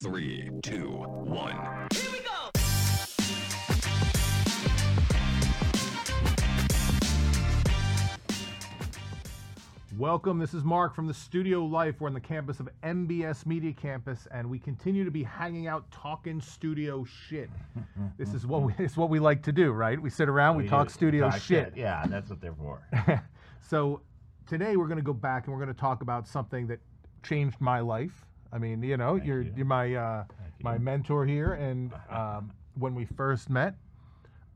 Three, two, one. Here we go. Welcome. This is Mark from the Studio Life. We're on the campus of MBS Media Campus, and we continue to be hanging out, talking studio shit. this is what we this is what we like to do, right? We sit around, we, We talk studio Talk shit. Yeah, that's what they're for. So today we're going to go back and we're going to talk about something that changed my life. I mean, you know, you're you. you're my uh, my you. mentor here, and um, when we first met,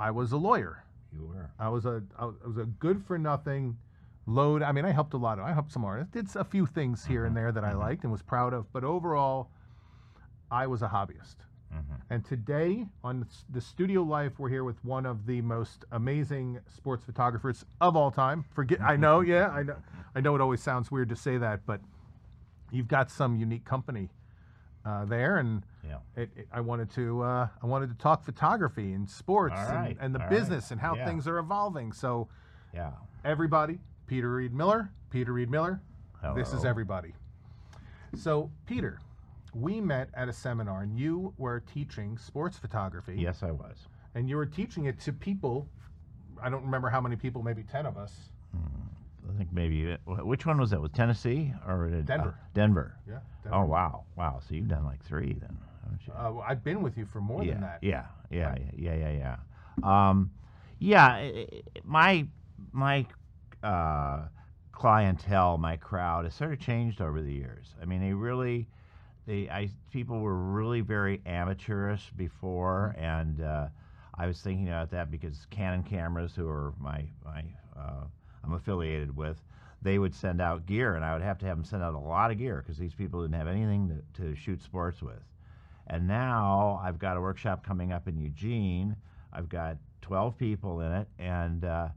I was a lawyer. you were. I was a I was a good for nothing load. I mean, I helped a lot of I helped some artists. Did a few things here and there that I liked and was proud of, but overall, I was a hobbyist. And today on the the Studio Life, we're here with one of the most amazing sports photographers of all time. Forget, I know, yeah, I know, I know. It always sounds weird to say that, but you've got some unique company uh, there, and Yeah. it, it- I wanted to uh, I wanted to talk photography and sports All and, and the all right, business and how yeah. things are evolving. So Yeah. everybody, Peter Read Miller, Peter Read Miller, this is everybody. So Peter, we met at a seminar and you were teaching sports photography. Yes, I was. And you were teaching it to people. I don't remember how many people, maybe ten of us. I think maybe wh- which one was that? Was Tennessee or did, uh, Denver. Denver. Yeah. Oh wow, wow. So you've done like three then, haven't you? Uh, I've been with you for more yeah, than that. yeah, yeah, yeah, yeah, yeah, yeah. Um, yeah, my my uh, clientele, my crowd has sort of changed over the years. I mean, they really, they, I people were really very amateurish before, and uh, I was thinking about that because Canon cameras, who are my my uh, I'm affiliated with, they would send out gear, and I would have to have them send out a lot of gear because these people didn't have anything to, to shoot sports with. And now I've got a workshop coming up in Eugene. I've got 12 people in it, and uh,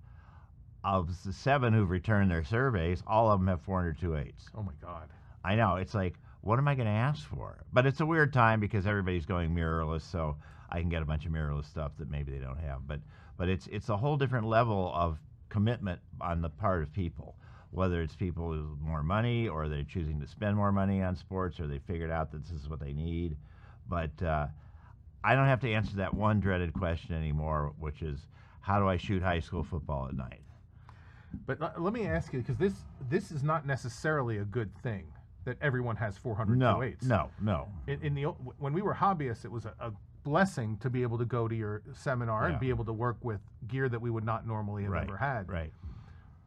of the seven who've returned their surveys, all of them have 402.8s. Oh my God. I know. It's like, what am I going to ask for? But it's a weird time because everybody's going mirrorless, so I can get a bunch of mirrorless stuff that maybe they don't have. But but it's it's a whole different level of commitment on the part of people. Whether it's people with more money, or they're choosing to spend more money on sports, or they figured out that this is what they need. But uh, I don't have to answer that one dreaded question anymore, which is, how do I shoot high school football at night? But uh, let me ask you, because this this is not necessarily a good thing that everyone has 400 No, 2.8s. no, no. in, in the when we were hobbyists, it was a, a blessing to be able to go to your seminar Yeah. and be able to work with gear that we would not normally have Right, ever had. right.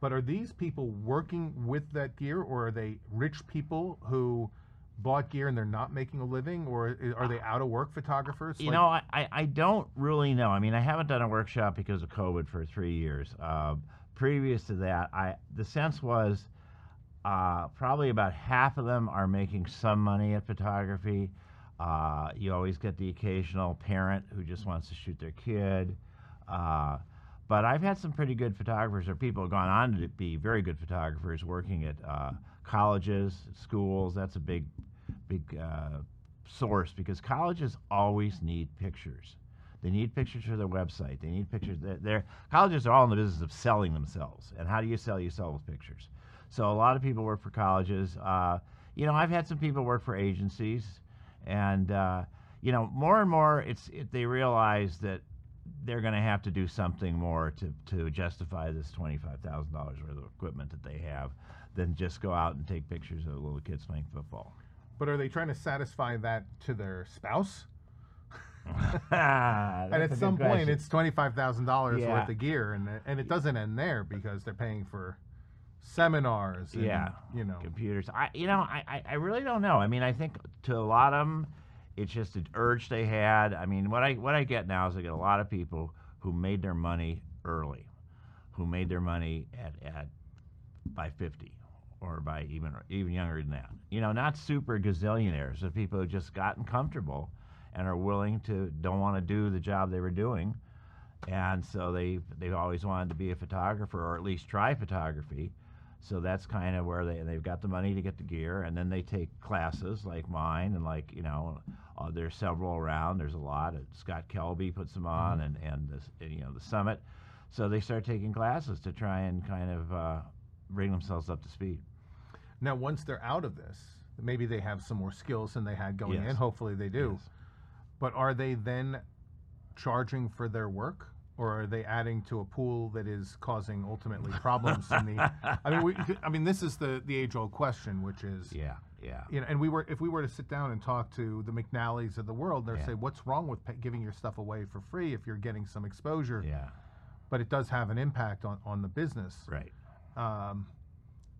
But are these people working with that gear, or are they rich people who bought gear and they're not making a living, or are they out of work photographers? You Like- know, I, I, don't really know. I mean, I haven't done a workshop because of COVID for three years. Uh, previous to that, I the sense was uh, probably about half of them are making some money at photography. Uh, you always get the occasional parent who just wants to shoot their kid. Uh, but I've had some pretty good photographers, or people have gone on to be very good photographers, working at uh, colleges, schools. That's a big, big uh, source because colleges always need pictures. They need pictures for their website. They need pictures. They're, they're, colleges are all in the business of selling themselves. And how do you sell? You sell with pictures. So a lot of people work for colleges. Uh, you know, I've had some people work for agencies, and uh, you know, more and more, it's it, they realize that they're going to have to do something more to to justify this twenty five thousand dollars worth of equipment that they have, than just go out and take pictures of little kids playing football. but are they trying to satisfy that to their spouse? and at some point, it's twenty five thousand dollars worth of gear, and and it doesn't end there because they're paying for seminars. And, yeah, you know. computers. I, you know, I, I, really don't know. I mean, I think to a lot of them, it's just an urge they had. I mean, what I what I get now is I get a lot of people who made their money early, who made their money at at by fifty or by even even younger than that. You know, not super gazillionaires, but people who just gotten comfortable and are willing to don't want to do the job they were doing. And so they they've always wanted to be a photographer or at least try photography. So that's kind of where they they've got the money to get the gear, and then they take classes like mine, and like you know, uh, there's several around. There's a lot. Uh, Scott Kelby puts them on, and and this, and, you know the summit. So they start taking classes to try and kind of uh, bring themselves up to speed. Now, once they're out of this, maybe they have some more skills than they had going Yes. in. Hopefully they do. Yes. But are they then charging for their work, or are they adding to a pool that is causing ultimately problems in the? I mean, we, I mean, this is the the age old question, which is, Yeah, yeah. you know, and we were if we were to sit down and talk to the McNallys of the world, they'd Yeah. say, what's wrong with giving your stuff away for free if you're getting some exposure? Yeah, But it does have an impact on on the business. right. Um,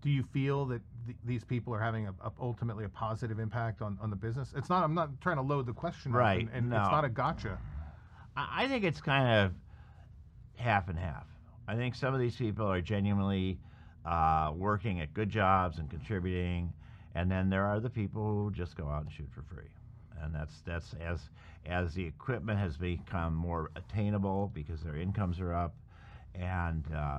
do you feel that th- these people are having a, a, ultimately a positive impact on, on the business? It's not. I'm not trying to load the question. up, Right, and, and no. it's not a gotcha. I think it's kind of half and half. I think some of these people are genuinely uh, working at good jobs and contributing, and then there are the people who just go out and shoot for free, and that's that's as as the equipment has become more attainable because their incomes are up, and uh,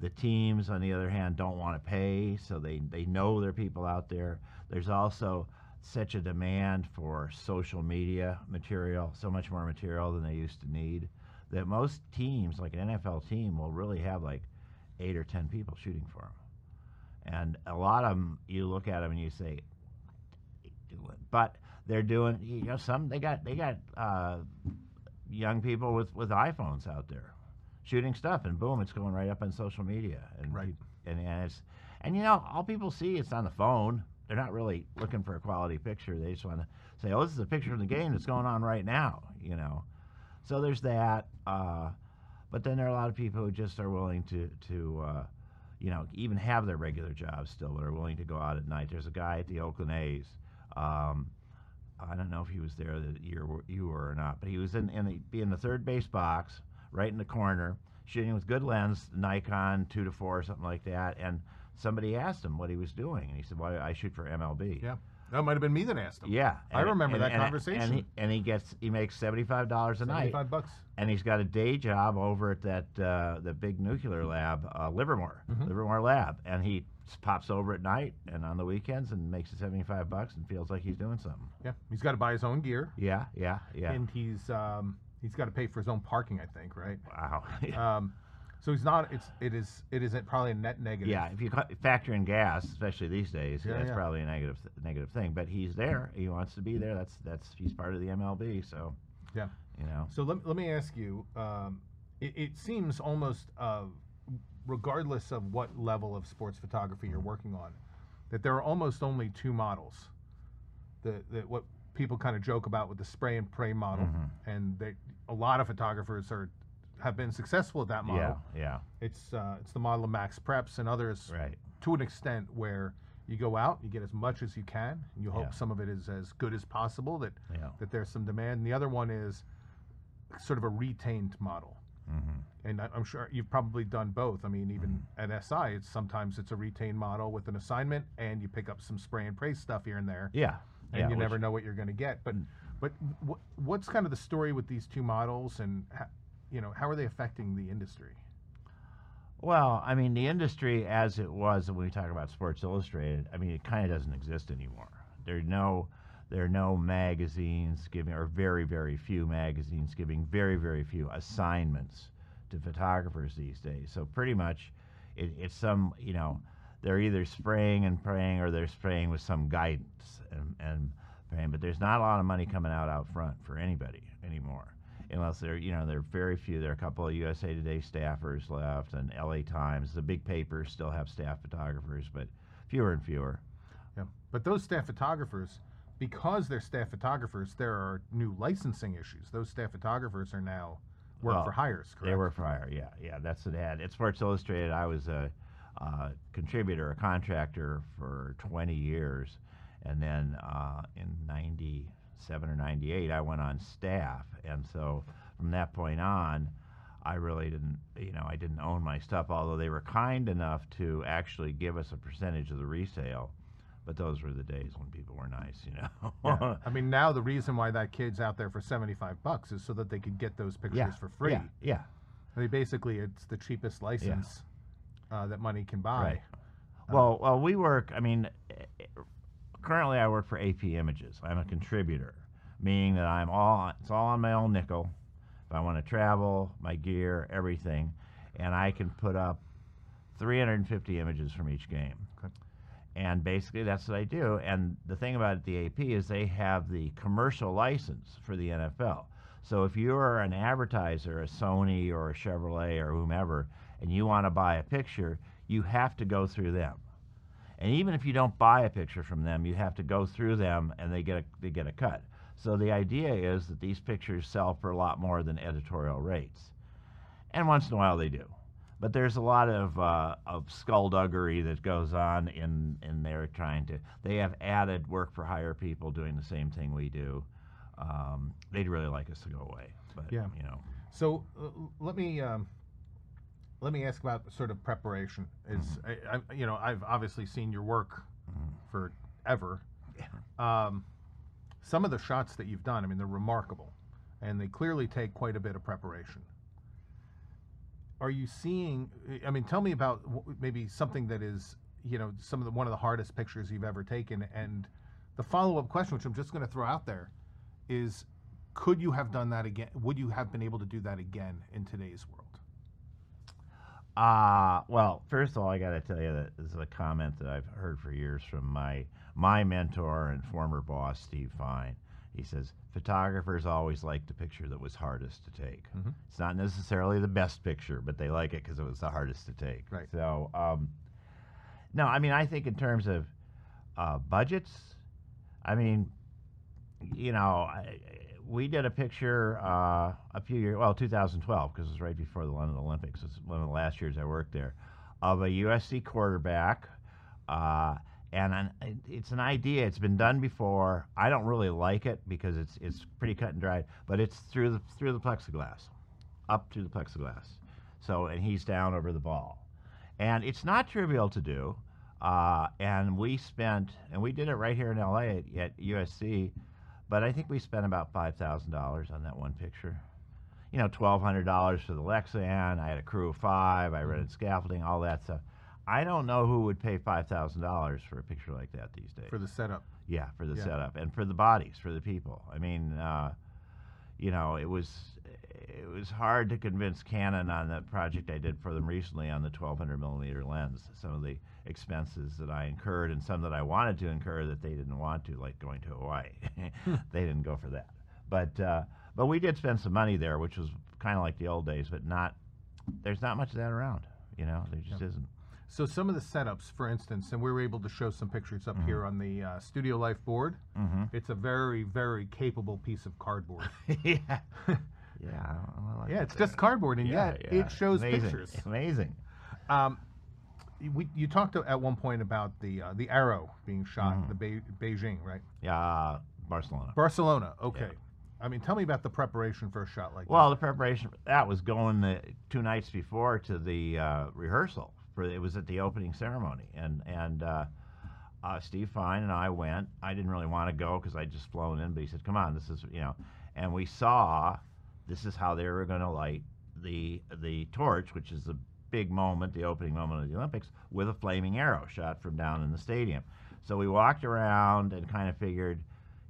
the teams, on the other hand, don't want to pay, so they they know there are people out there. There's also such a demand for social media material, so much more material than they used to need, that most teams, like an NFL team, will really have like eight or ten people shooting for them. And a lot of them, you look at them and you say, "What are they doing?" but they're doing, you know, some they got they got uh, young people with with iPhones out there shooting stuff, and boom, it's going right up on social media, and Right. and, and it's and you know all people see it's on the phone. They're not really looking for a quality picture. They just want to say, "Oh, this is a picture of the game that's going on right now," you know. So there's that. Uh, but then there are a lot of people who just are willing to to uh, you know even have their regular jobs still, but are willing to go out at night. There's a guy at the Oakland A's. Um, I don't know if he was there the year you were or not, but he was in, in the, be in the third base box, right in the corner, shooting with good lens, Nikon two to four something like that. And somebody asked him what he was doing, and he said, "Well, I shoot for MLB." Yeah, that might have been me that asked him. Yeah, I and- remember and- that and- conversation. And he, and he gets he makes seventy five dollars a night, Seventy-five bucks. and he's got a day job over at that uh, the big nuclear lab, uh, Livermore, Mhm. Livermore Lab, and he pops over at night and on the weekends and makes seventy five bucks and feels like he's doing something. Yeah, he's got to buy his own gear, Yeah, yeah, yeah. and he's um, he's got to pay for his own parking. I think, right? wow. Um, so he's not. It's it is it is probably a net negative. yeah, if you factor in gas, especially these days, Yeah, that's yeah. probably a negative thing. But he's there. He wants to be there. That's that's he's part of the MLB. So Yeah. you know. So let, let me ask you. Um, it, it seems almost, uh, regardless of what level of sports photography you're working on, that there are almost only two models. The, the what people kind of joke about with the spray and pray model, Mhm. and they, a lot of photographers are have been successful at that model. Yeah, yeah, It's uh, it's the model of Max Preps and others right. to an extent where you go out, you get as much as you can, and you hope Yeah. some of it is as good as possible. That Yeah. that there's some demand. And the other one is sort of a retained model. hmm And I- I'm sure you've probably done both. I mean, even at SI, it's sometimes it's a retained model with an assignment, and you pick up some spray and pray stuff here and there, Yeah. and yeah, you never know what you're going to get. But Mm. but wh- what's kind of the story with these two models, and you know how are they affecting the industry? Well, I mean, the industry as it was when we talk about Sports Illustrated, I mean, it kind of doesn't exist anymore. There are no, there are no magazines giving, or very, very few magazines giving very, very few assignments to photographers these days. So pretty much, it, it's some, you know, they're either spraying and praying, or they're spraying with some guidance and and praying. But there's not a lot of money coming out out front for anybody anymore unless they're you know there are very few. There are a couple of USA Today staffers left, and LA Times. The big papers still have staff photographers, but fewer and fewer. Yeah. But those staff photographers, because they're staff photographers, there are new licensing issues. Those staff photographers are now work Well, for hires. Correct? They were for hire. Yeah, yeah. That's an ad. At Sports Illustrated, I was a, uh contributor, a contractor for 20 years, and then uh, in '97 or '98, I went on staff, and so from that point on. I really didn't, you know, I didn't own my stuff, although they were kind enough to actually give us a percentage of the resale. But those were the days when people were nice, you know. Yeah. I mean, now the reason why that kid's out there for seventy-five bucks is so that they could get those pictures yeah, for free. Yeah, yeah. I mean, basically, it's the cheapest license uh, that money can buy. Right. Well, well, we work. I mean, currently I work for AP Images. I'm a contributor, meaning that I'm all. It's all on my own nickel. If I want to travel, my gear, everything, and I can put up 350 images from each game. Okay. And basically, that's what I do. And the thing about the AP is they have the commercial license for the NFL. So if you're an advertiser, a Sony or a Chevrolet or whomever, and you want to buy a picture, you have to go through them. And even if you don't buy a picture from them, you have to go through them, and they get a, they get a cut. So the idea is that these pictures sell for a lot more than editorial rates, and once in a while they do. But there's a lot of uh, of skullduggery that goes on in in there trying to. They have added work for hire people doing the same thing we do. Um, they'd really like us to go away, but Yeah. you know. So uh, let me um, let me ask about sort of preparation. Is I, I, you know I've obviously seen your work forever. Um, some of the shots that you've done, I mean, they're remarkable, and they clearly take quite a bit of preparation. Are you seeing? I mean, tell me about maybe something that is you know some of the one of the hardest pictures you've ever taken, and the follow up question, which I'm just going to throw out there, is could you have done that again? Would you have been able to do that again in today's world? Uh, well, first of all, I got to tell you that this is a comment that I've heard for years from my my mentor and former boss, Steve Fine. He says photographers always like the picture that was hardest to take. Mhm. It's not necessarily the best picture, but they like it because it was the hardest to take. Right. So, um, no, I mean, I think in terms of uh, budgets, I mean, you know, I, we did a picture uh, a few years, well, 2012, because it was right before the London Olympics. It's one of the last years I worked there, of a USC quarterback. Uh, and an, it's an idea. It's been done before. I don't really like it because it's it's pretty cut and dried. But it's through the through the plexiglass, up through the plexiglass. So and he's down over the ball, and it's not trivial to do. Uh, and we spent and we did it right here in LA at, at USC, but I think we spent about five thousand dollars on that one picture. You know, twelve hundred dollars for the Lexan. I had a crew of five. I rented scaffolding, all that stuff. I don't know who would pay five thousand dollars for a picture like that these days. for the setup. Yeah, for the Yeah. setup and for the bodies, for the people. I mean, uh, you know, it was it was hard to convince Canon on that project I did for them recently on the 1200 millimeter lens. Some of the expenses that I incurred and some that I wanted to incur that they didn't want to, like going to Hawaii. they didn't go for that. But uh, but we did spend some money there, which was kind of like the old days, but not. There's not much of that around. You know, there just isn't. So some of the setups, for instance, and we were able to show some pictures up here on the uh, Studio Life board. Mm-hmm. It's a very, very capable piece of cardboard. yeah. Yeah, I like yeah, it's there. just cardboard, and Yeah, yet yeah. it shows Amazing. pictures. Amazing. Um, we, you talked at one point about the uh, the arrow being shot, Mhm. the Be- Beijing, right? Yeah, uh, Barcelona. Barcelona. Okay. I mean, tell me about the preparation for a shot like that. Well, the preparation that was going the two nights before to the uh, rehearsal for it was at the opening ceremony, and and uh, uh, Steve Fine and I went. I didn't really want to go because I'd just flown in, but he said, "Come on, this is you know," and we saw this is how they were going to light the the torch, which is the big moment, the opening moment of the Olympics, with a flaming arrow shot from down in the stadium. So we walked around and kind of figured,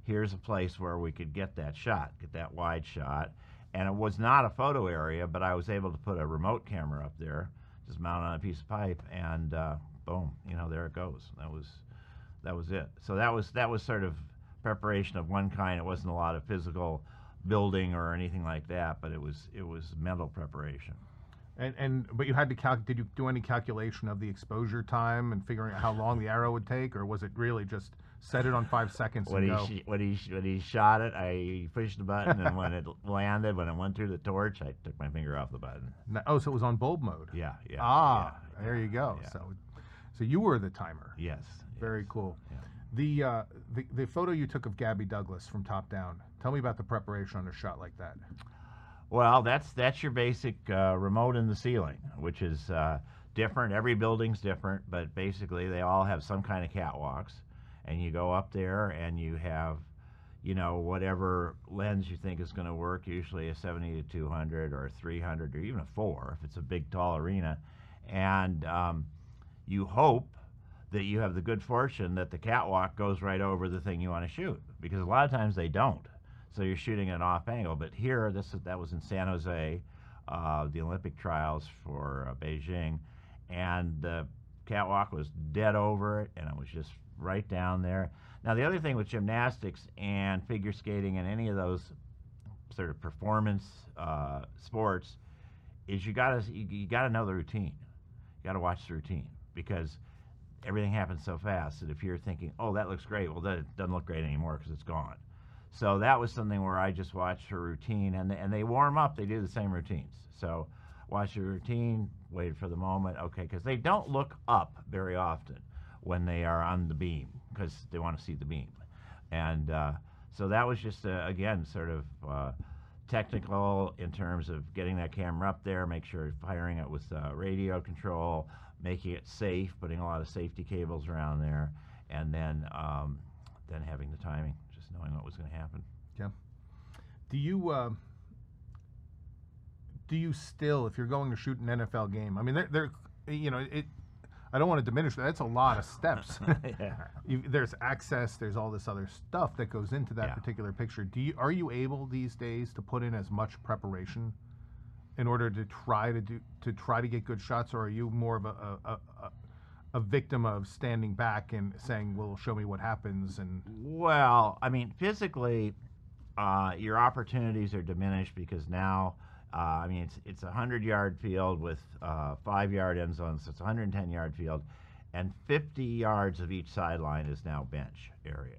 here's a place where we could get that shot, get that wide shot. And it was not a photo area, but I was able to put a remote camera up there, just mount on a piece of pipe, and uh, boom, you know, there it goes. That was that was it. So that was that was sort of preparation of one kind. It wasn't a lot of physical building or anything like that, but it was it was mental preparation. And and but you had to calc. Did you do any calculation of the exposure time and figuring out how long the arrow would take, or was it really just set it on five seconds When he when he sh- when he shot it, I pushed the button, and when it landed, when it went through the torch, I took my finger off the button. No- oh, so it was on bulb mode. Yeah, yeah. ah, yeah, there you go. yeah. So, so you were the timer. Yes. Very cool. The, uh, the the photo you took of Gabby Douglas from top down. Tell me about the preparation on a shot like that. Well, that's that's your basic uh, remote in the ceiling, which is uh, different. Every building's different, but basically they all have some kind of catwalks, and you go up there and you have, you know, whatever lens you think is going to work. Usually a 70 to 200 or a 300 or even a four if it's a big tall arena, and um, you hope that you have the good fortune that the catwalk goes right over the thing you want to shoot because a lot of times they don't so you're shooting at an off angle. But here, this is, that was in San Jose, uh, the Olympic trials for uh, Beijing, and the catwalk was dead over it, and it was just right down there. Now, the other thing with gymnastics and figure skating and any of those sort of performance uh, sports is you gotta you, you gotta know the routine. You gotta watch the routine because everything happens so fast that if you're thinking, oh, that looks great, well, that doesn't look great anymore because it's gone. So that was something where I just watched her routine, and they, and they warm up. They do the same routines. So watch your routine, wait for the moment, okay, because they don't look up very often when they are on the beam because they want to see the beam, and uh, so that was just uh, again sort of. Uh, technical in terms of getting that camera up there, make sure firing it with uh, radio control, making it safe, putting a lot of safety cables around there, and then um, then having the timing, just knowing what was going to happen. Yeah. Do you uh, do you still, if you're going to shoot an NFL game? I mean, they're, they're you know, it. I don't want to diminish that. That's a lot of steps. yeah. you, there's access. There's all this other stuff that goes into that Yeah. particular particular picture. Do you are you able these days to put in as much preparation in order to try to do to try to get good shots, or are you more of a a, a, a- victim of standing back and saying, "Well, show me what happens"? And Well, I mean, physically, uh, your opportunities are diminished because now, uh, I mean, it's it's a hundred yard field with uh, five yard end zones, so it's a hundred and ten yard field, and fifty yards of each sideline is now bench area.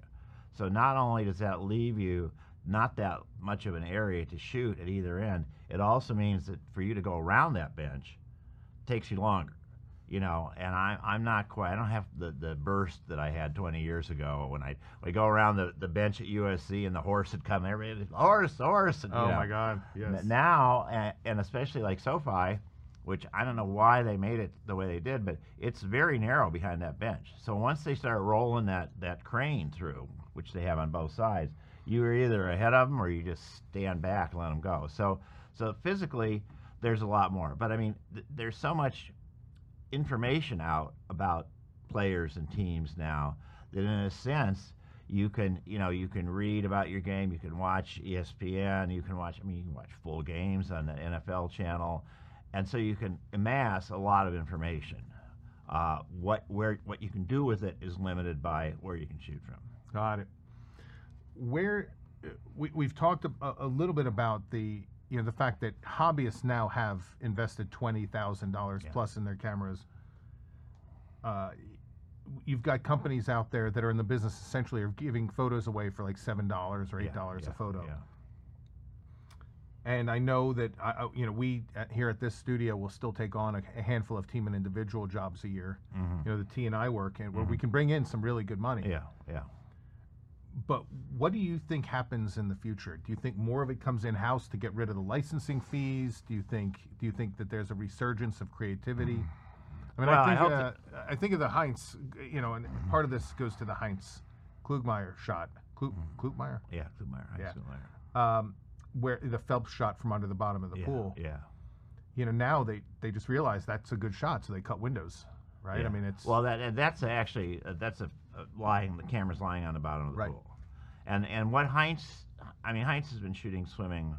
So not only does that leave you not that much of an area to shoot at either end, it also means that for you to go around that bench takes you longer you know, and I, I'm not quite, I don't have the, the burst that I had 20 years ago when I we go around the, the bench at USC and the horse would come, everybody, horse, horse. And, you oh know. my God, yes. Now, and, and especially like SoFi, which I don't know why they made it the way they did, but it's very narrow behind that bench. So once they start rolling that, that crane through, which they have on both sides, you are either ahead of them or you just stand back and let them go. So, so physically, there's a lot more. But I mean, th- there's so much information out about players and teams now that in a sense you can you know you can read about your game you can watch espn you can watch i mean you can watch full games on the nfl channel and so you can amass a lot of information uh, what where what you can do with it is limited by where you can shoot from Got it. Where uh, we, we've talked a, a little bit about the you know the fact that hobbyists now have invested twenty thousand dollars plus in their cameras. Uh, you've got companies out there that are in the business essentially of giving photos away for like seven dollars or eight dollars yeah, a photo. yeah. And I know that I, you know we at, here at this studio will still take on a, a handful of team and individual jobs a year. Mhm. You know the T and I work and where we can bring in some really good money. yeah yeah But what do you think happens in the future? Do you think more of it comes in house to get rid of the licensing fees? Do you think do you think that there's a resurgence of creativity? I mean, Well, I I think hope uh, I think of the Heinz, you know, and part of this goes to the Heinz Kluetmeier shot. Klug, Kluetmeier, yeah Kluetmeier, Heinz Yeah. Kluetmeier. um, where the Phelps shot from under the bottom of the yeah, pool. yeah You know, now they they just realize that's a good shot, so they cut windows, right? I mean, it's well that that's actually uh, that's a, a lying the camera's lying on the bottom of the Right. pool and and what heinz i mean heinz has been shooting swimming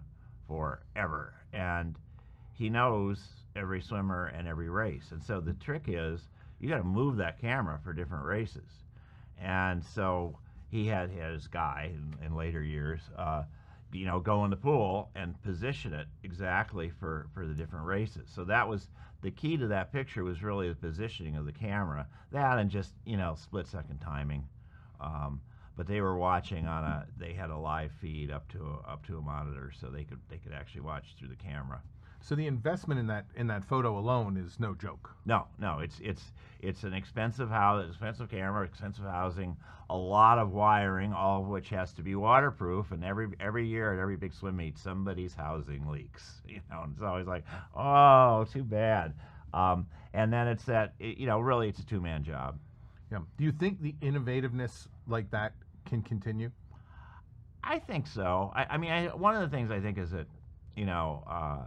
forever. And he knows every swimmer and every race. And so the trick is you got to move that camera for different races. And so he had his guy in, in later years uh, you know go in the pool and position it exactly for for the different races. So that was the key to that picture was really the positioning of the camera. That and just you know split second timing um, but they were watching on a they had a live feed up to a, up to a monitor so they could they could actually watch through the camera so the investment in that in that photo alone is no joke. no, no, it's it's it's an expensive house, expensive camera, expensive housing, a lot of wiring, all of which has to be waterproof. And every every year at every big swim meet, somebody's housing leaks. You know, and it's always like, oh, too bad. Um, and then it's that it, you know, really, it's a two man job. Yeah. Do you think the innovativeness like that can continue? I think so. I, I mean, I, one of the things I think is that, you know, uh,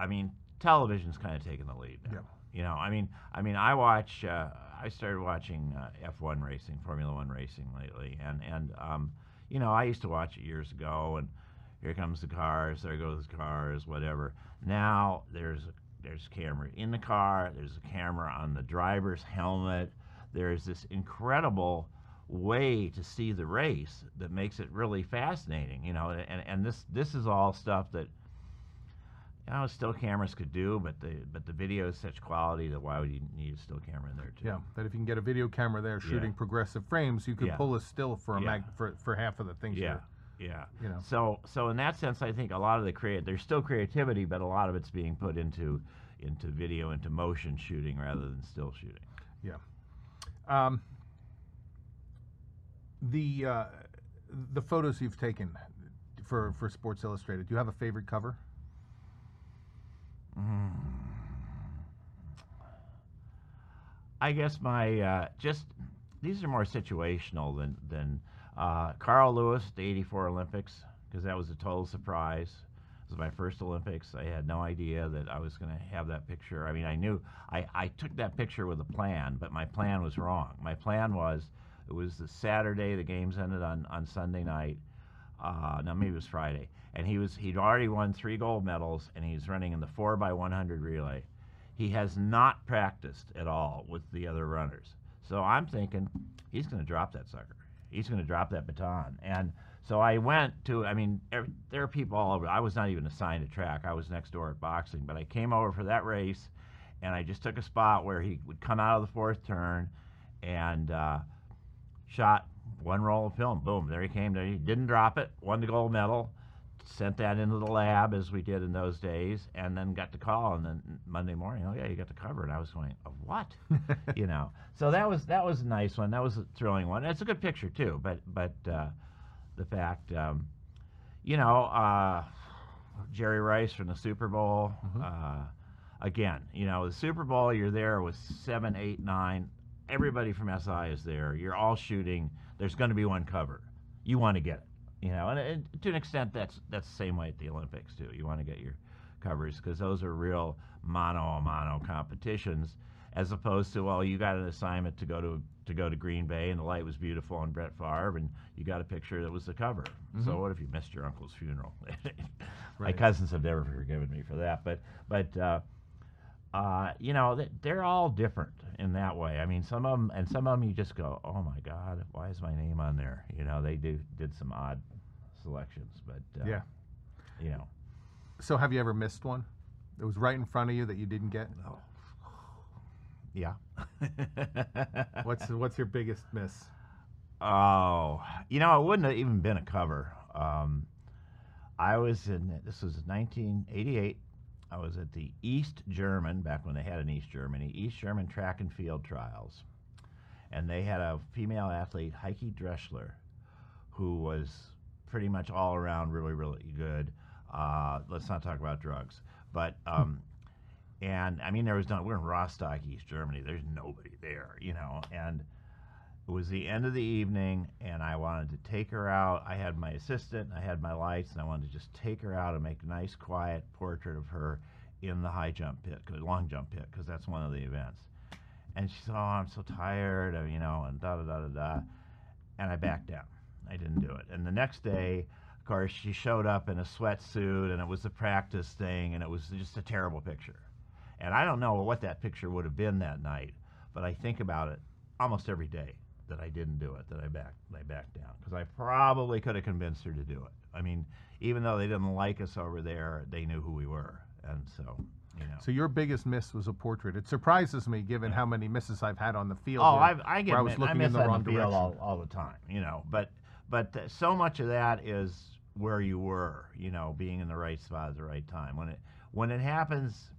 I mean, television's kind of taking the lead now. Yep. You know, I mean, I mean, I watch. Uh, I started watching uh, F1 racing, Formula One racing lately, and and um, you know, I used to watch it years ago, and here comes the cars, there goes the cars, whatever. Now there's there's a camera in the car. There's a camera on the driver's helmet. There's this incredible way to see the race that makes it really fascinating. You know, and, and this this is all stuff that you know still cameras could do, but the but the video is such quality that why would you need a still camera in there too? Yeah, that if you can get a video camera there shooting Yeah. progressive frames, you could Yeah. pull a still for a Yeah. mag for, for half of the things. Yeah, yeah. You know. So so in that sense, I think a lot of the create there's still creativity, but a lot of it's being put into into video, into motion shooting rather than still shooting. Yeah. Um, the uh, the photos you've taken for for Sports Illustrated. Do you have a favorite cover? I guess my uh, just these are more situational than than uh, Carl Lewis, the '84 Olympics, because that was a total surprise. It was my first Olympics. I had no idea that I was going to have that picture. I mean, I knew I, I took that picture with a plan, but my plan was wrong. My plan was it was the Saturday. The games ended on on Sunday night. Uh, no, maybe it was Friday, and he was he'd already won three gold medals, and he's running in the four by 100 relay. He has not practiced at all with the other runners. So I'm thinking he's going to drop that sucker. He's going to drop that baton. And so I went to, I mean, every, there are people all over. I was not even assigned a track. I was next door at boxing. But I came over for that race, and I just took a spot where he would come out of the fourth turn and uh, shot one roll of film. Boom, there he came. There he didn't drop it. Won the gold medal. Sent that into the lab as we did in those days, and then got the call. And then Monday morning, oh yeah, you got the cover. And I was going, "A what? you know. So that was that was a nice one. That was a thrilling one. It's a good picture too. But but uh, the fact, um, you know, uh, Jerry Rice from the Super Bowl. Uh, again, you know, the Super Bowl. You're there with seven, eight, nine. Everybody from SI is there. You're all shooting. There's going to be one cover. You want to get it. You know, and, and to an extent, that's that's the same way at the Olympics too. You want to get your covers because those are real mono a mono competitions, as opposed to well, you got an assignment to go to to go to Green Bay and the light was beautiful on Brett Favre and you got a picture that was the cover. So what if you missed your uncle's funeral? My cousins have never forgiven me for that, but but. Uh, uh, you know, they're all different in that way. I mean, some of them, and some of them you just go, oh my God, why is my name on there? You know, they do did some odd selections, but uh, Yeah. you know, So have you ever missed one? It was right in front of you that you didn't get. oh, yeah. What's what's your biggest miss? Oh, you know, it wouldn't have even been a cover. Um, I was in, this was 1988. I was at the East German, back when they had an East Germany, East German track and field trials. And they had a female athlete, Heike Drechsler, who was pretty much all around really, really good. Uh, let's not talk about drugs. But, um, and I mean, there was no, we're in Rostock, East Germany. There's nobody there, you know. And it was the end of the evening, and I wanted to take her out. I had my assistant, I had my lights, and I wanted to just take her out and make a nice, quiet portrait of her in the high jump pit, long jump pit, because that's one of the events. And she said, "Oh, I'm so tired," uh, you know, and da da da da da. And I backed down. I didn't do it. And the next day, of course, she showed up in a sweatsuit, and it was a practice thing, and it was just a terrible picture. And I don't know what that picture would have been that night, but I think about it almost every day that I didn't do it, that I backed, I backed down, because I probably could have convinced her to do it. I mean, even though they didn't like us over there, they knew who we were, and so you know. So your biggest miss was a portrait. It surprises me given how many misses I've had on the field. Oh, here, I've, I get I was I looking miss in the wrong the direction. all, all the time, you know. But but uh, so much of that is where you were, you know, being in the right spot at the right time. When it when it happens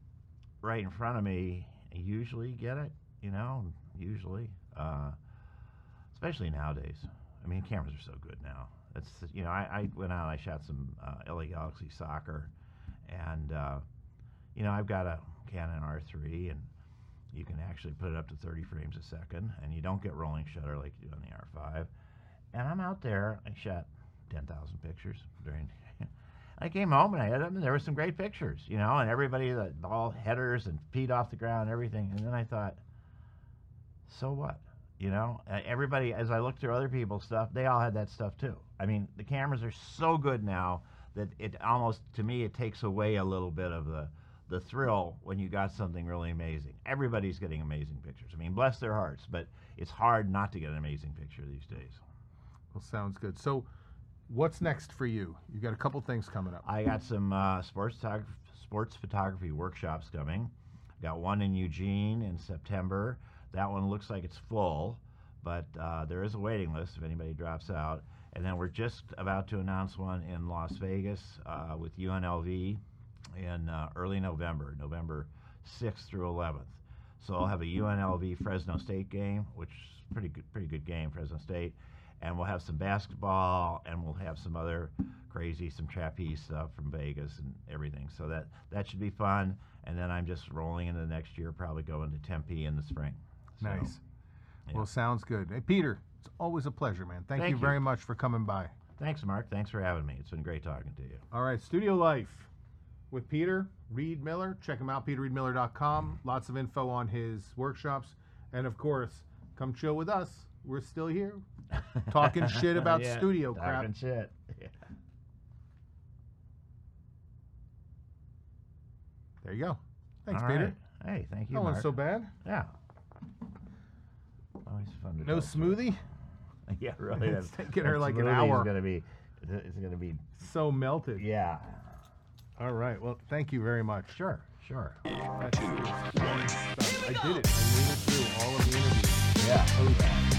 right in front of me, I usually get it, you know, usually. Uh, especially nowadays. I mean, cameras are so good now. It's you know, I, I went out, I shot some uh, LA Galaxy soccer, and uh, you know, I've got a Canon R3, and you can actually put it up to 30 frames a second, and you don't get rolling shutter like you do on the R5. And I'm out there, I shot 10,000 pictures during. I came home and I had them, and there were some great pictures, you know, and everybody, the all headers and feet off the ground, and everything. And then I thought, so what? You know, Uh, everybody, as I looked through other people's stuff, they all had that stuff too. I mean, the cameras are so good now that it almost, to me, it takes away a little bit of the the thrill when you got something really amazing. Everybody's getting amazing pictures. I mean, bless their hearts, but it's hard not to get an amazing picture these days. Well, sounds good. So, what's next for you? You got a couple things coming up. I got some uh, sports sports photography workshops coming. Got one in Eugene in September. That one looks like it's full, but uh, there is a waiting list if anybody drops out. And then we're just about to announce one in Las Vegas uh, with UNLV in uh, early November, November 6th through 11th. So I'll have a UNLV Fresno State game, which is pretty good, pretty good game, Fresno State, and we'll have some basketball, and we'll have some other crazy, some trapeze stuff from Vegas and everything. So that that should be fun. And then I'm just rolling into the next year, probably going to Tempe in the spring. So, nice. yeah. Well, sounds good. Hey, Peter, it's always a pleasure, man. Thank, Thank you you. very much for coming by. Thanks, Mark. Thanks for having me. It's been great talking to you. All right, Studio Life with Peter Read Miller. Check him out, peterreadmiller.com. Lots of info on his workshops. And of course, come chill with us. We're still here talking shit about Yeah, studio crap. talking shit. There you go. Thanks, All Peter. right. Hey, thank you, That Mark. one's so bad. Yeah. Always fun to No talk to. smoothie. Yeah, really. It's that- taken her that like an smoothie hour. Is gonna be, it's gonna be. So melted. Yeah. All right. Well, thank you very much. Sure. Sure. That's- I did it. I made it through all of the interviews. Yeah.